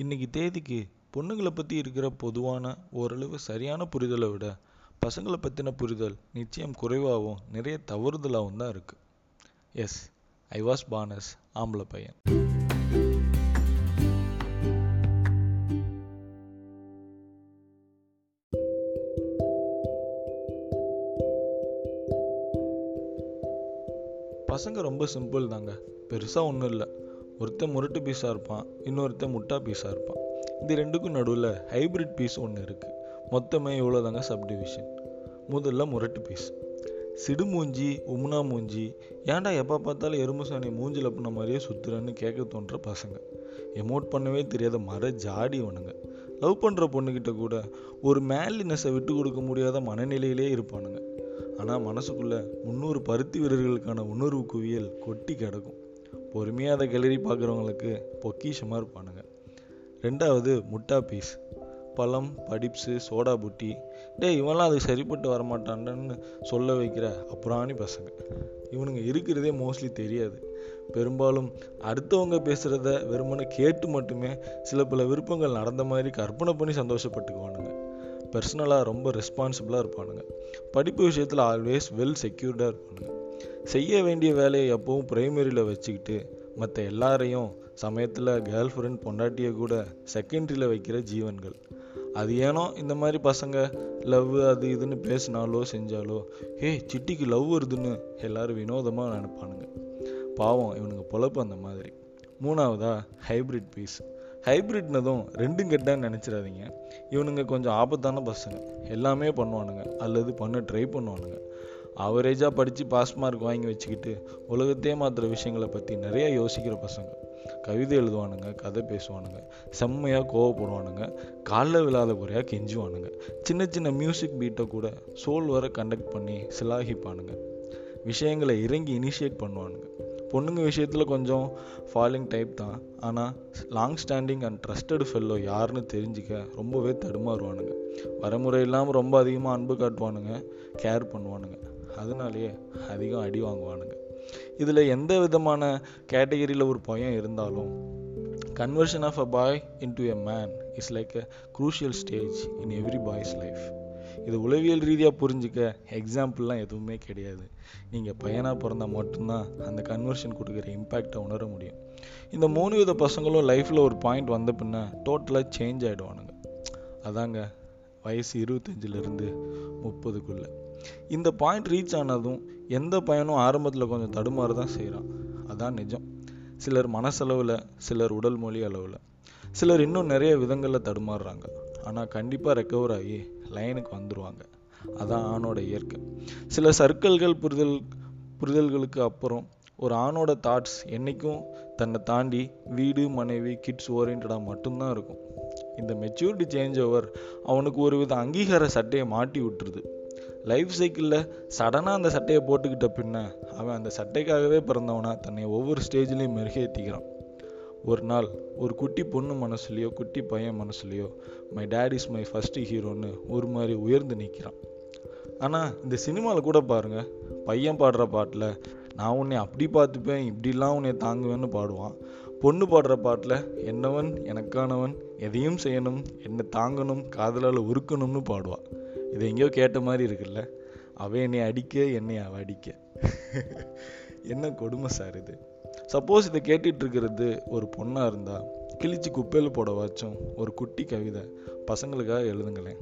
இன்னைக்கு தேதிக்கு பொண்ணுங்களை பற்றி இருக்கிற பொதுவான ஓரளவு சரியான புரிதலை விட பசங்களை பற்றின புரிதல் நிச்சயம் குறைவாகவும் நிறைய தவறுதலாகவும் தான் இருக்குது எஸ் ஐ வாஸ் பானஸ் ஆம்பளை பையன். பசங்க ரொம்ப சிம்பிள் தாங்க. பெருசாக ஒன்றும் இல்லை. ஒருத்தன் முரட்டு பீஸாக இருப்பான் இன்னொருத்தன் முட்டா பீஸாக இருப்பான். இது ரெண்டுக்கும் நடுவில் ஹைபிரிட் பீஸ் ஒன்று இருக்குது மொத்தமே இவ்வளோ தாங்க சப்டிவிஷன் முதல்ல முரட்டு பீஸ் சிடு மூஞ்சி உம்னா மூஞ்சி ஏன்டா எப்போ பார்த்தாலும் எறும்பு சாணி மூஞ்சில் பண்ண மாதிரியே சுற்றுறேன்னு கேட்க தோன்ற பசங்க. எமோட் பண்ணவே தெரியாத மர ஜாடி ஒன்றுங்க லவ் பண்ணுற பொண்ணுக்கிட்ட கூட ஒரு மேலினஸை விட்டு கொடுக்க முடியாத மனநிலையிலே இருப்பானுங்க. ஆனால் மனசுக்குள்ளே முந்நூறு பருத்தி வீரர்களுக்கான உணர்வு குவியல் கொட்டி கிடக்கும். பொறுமையாக அதை கிளறி பார்க்குறவங்களுக்கு பொக்கிஷமாக இருப்பானுங்க. ரெண்டாவது முட்டா பீஸ். பழம் படிப்ஸு சோடா புட்டி. டே இவன்லாம் அதுக்கு சரிப்பட்டு வரமாட்டான்னு சொல்ல வைக்கிற அப்புறாணி பசங்க. இவனுங்க இருக்கிறதே மோஸ்ட்லி தெரியாது. பெரும்பாலும் அடுத்தவங்க பேசுகிறத வெறுமனை கேட்டு மட்டுமே சில பல விருப்பங்கள் நடந்த மாதிரி கற்பனை பண்ணி சந்தோஷப்பட்டுக்குவானுங்க. பர்சனலாக ரொம்ப ரெஸ்பான்சிபிளாக இருப்பானுங்க. படிப்பு விஷயத்தில் ஆல்வேஸ் வெல் செக்யூர்டாக இருப்பானுங்க. செய்ய வேண்டிய வேலையை எப்பவும் ப்ரைமரியில் வச்சுக்கிட்டு மற்ற எல்லாரையும் சமயத்தில் கேர்ள் ஃப்ரெண்ட் பொண்டாட்டியை கூட செகண்டரியில் வைக்கிற ஜீவன்கள். அது ஏனோ இந்த மாதிரி பசங்க லவ் அது இதுன்னு பேசினாலோ செஞ்சாலோ ஏய் சிட்டிக்கு லவ் வருதுன்னு எல்லாரும் வினோதமாக நினைப்பானுங்க. பாவம் இவனுங்க பொழப்பு அந்த மாதிரி. மூணாவதா ஹைப்ரிட் பீஸ் ஹைப்ரிட்னதும் ரெண்டும் கெட்டான்னு நினச்சிடாதீங்க. இவனுங்க கொஞ்சம் ஆபத்தான பசங்க. எல்லாமே பண்ணுவானுங்க. அல்லது பண்ண ட்ரை பண்ணுவானுங்க. ஆவரேஜாக படித்து பாஸ் மார்க் வாங்கி வச்சுக்கிட்டு உலகத்தையே மாற்றுற விஷயங்களை பற்றி நிறைய யோசிக்கிற பசங்க. கவிதை எழுதுவானுங்க கதை பேசுவானுங்க செம்மையாக கோவப்படுவானுங்க காலில் விழாத குறையாக கெஞ்சுவானுங்க. சின்ன சின்ன மியூசிக் பீட்டை கூட சோல் வர கண்டக்ட் பண்ணி சிலாகிப்பானுங்க. விஷயங்களை இறங்கி இனிஷியேட் பண்ணுவானுங்க. பொண்ணுங்க விஷயத்தில் கொஞ்சம் ஃபாலிங் டைப் தான். ஆனால் long standing and trusted fellow யாருன்னு தெரிஞ்சிக்க ரொம்பவே தடுமாறுவானுங்க. வரமுறை இல்லாமல் ரொம்ப அதிகமாக அன்பு காட்டுவானுங்க கேர் பண்ணுவானுங்க. அதனாலேயே அதிகம் அடி வாங்குவானுங்க. இதில் எந்த விதமான கேட்டகரியில் ஒரு பையன் இருந்தாலும் conversion of a boy into a man is like a crucial stage in every boy's life இது உளவியல் ரீதியாக புரிஞ்சிக்க எக்ஸாம்பிள்லாம் எதுவுமே கிடையாது. நீங்கள் பையனாக பிறந்தால் மட்டும்தான் அந்த கன்வர்ஷன் கொடுக்குற இம்பேக்டை உணர முடியும். இந்த மூணு வித பசங்களும் லைஃப்பில் ஒரு பாயிண்ட் வந்த பின்ன டோட்டலாக சேஞ்ச் ஆகிடுவானுங்க அதாங்க வயசு இருபத்தஞ்சிலிருந்து முப்பதுக்குள்ளே. இந்த பாயிண்ட் ரீச் ஆனதும் எந்த பையனும் ஆரம்பத்தில் கொஞ்சம் தடுமாறு தான் செய்கிறான் அதான் நிஜம். சிலர் மனசளவில் சிலர் உடல் மொழி அளவில். சிலர் இன்னும் நிறைய விதங்களில் தடுமாறுறாங்க. ஆனால் கண்டிப்பாக ரெக்கவர் ஆகி லைனுக்கு வந்துடுவாங்க அதான் ஆணோட இயற்கை. சில சர்க்கிள்கள் புரிதல் புரிதல்களுக்கு அப்புறம் ஒரு ஆணோட தாட்ஸ் என்றைக்கும் தன்னை தாண்டி வீடு மனைவி கிட்ஸ் ஓரியன்டாக மட்டும்தான் இருக்கும். இந்த மெச்சூரிட்டி சேஞ்ச் ஓவர் அவனுக்கு ஒரு வித அங்கீகார சட்டையை மாட்டி விட்டுருது. லைஃப் சைக்கிளில் சடனாக அந்த சட்டையை போட்டுக்கிட்ட பின்ன அவன் அந்த சட்டைக்காகவே பிறந்தவனா தன்னை ஒவ்வொரு ஸ்டேஜ்லேயும் மெருகேற்றிக்கிறான் ஒரு நாள் ஒரு குட்டி பொண்ணு மனசுலையோ குட்டி பையன் மனசுலையோ my dad is my first ஹீரோன்னு ஒரு மாதிரி உயர்ந்து நிற்கிறான் ஆனால் இந்த சினிமாவில் கூட பாருங்கள் பையன் பாடுற பாட்டில் நான் உன்னை அப்படி பார்த்துப்பேன் இப்படிலாம் உன்னை தாங்குவேன்னு பாடுவான். பொண்ணு பாடுற பாட்டில் என்னவன் எனக்கானவன் எதையும் செய்யணும் என்னை தாங்கணும் காதலால் உருக்கணும்னு பாடுவான். இது எங்கேயோ கேட்ட மாதிரி இருக்குல்ல அவன் என்னை அடிக்க என்னை அவ அடிக்க. என்ன கொடுமை சார் இது. சப்போஸ் இதை கேட்டுட்டு இருக்கிறது ஒரு பொண்ணாக இருந்தால் கிழிச்சு குப்பையில் போட வாச்சும் ஒரு குட்டி கவிதை. பசங்களுக்காக எழுதுங்களேன்.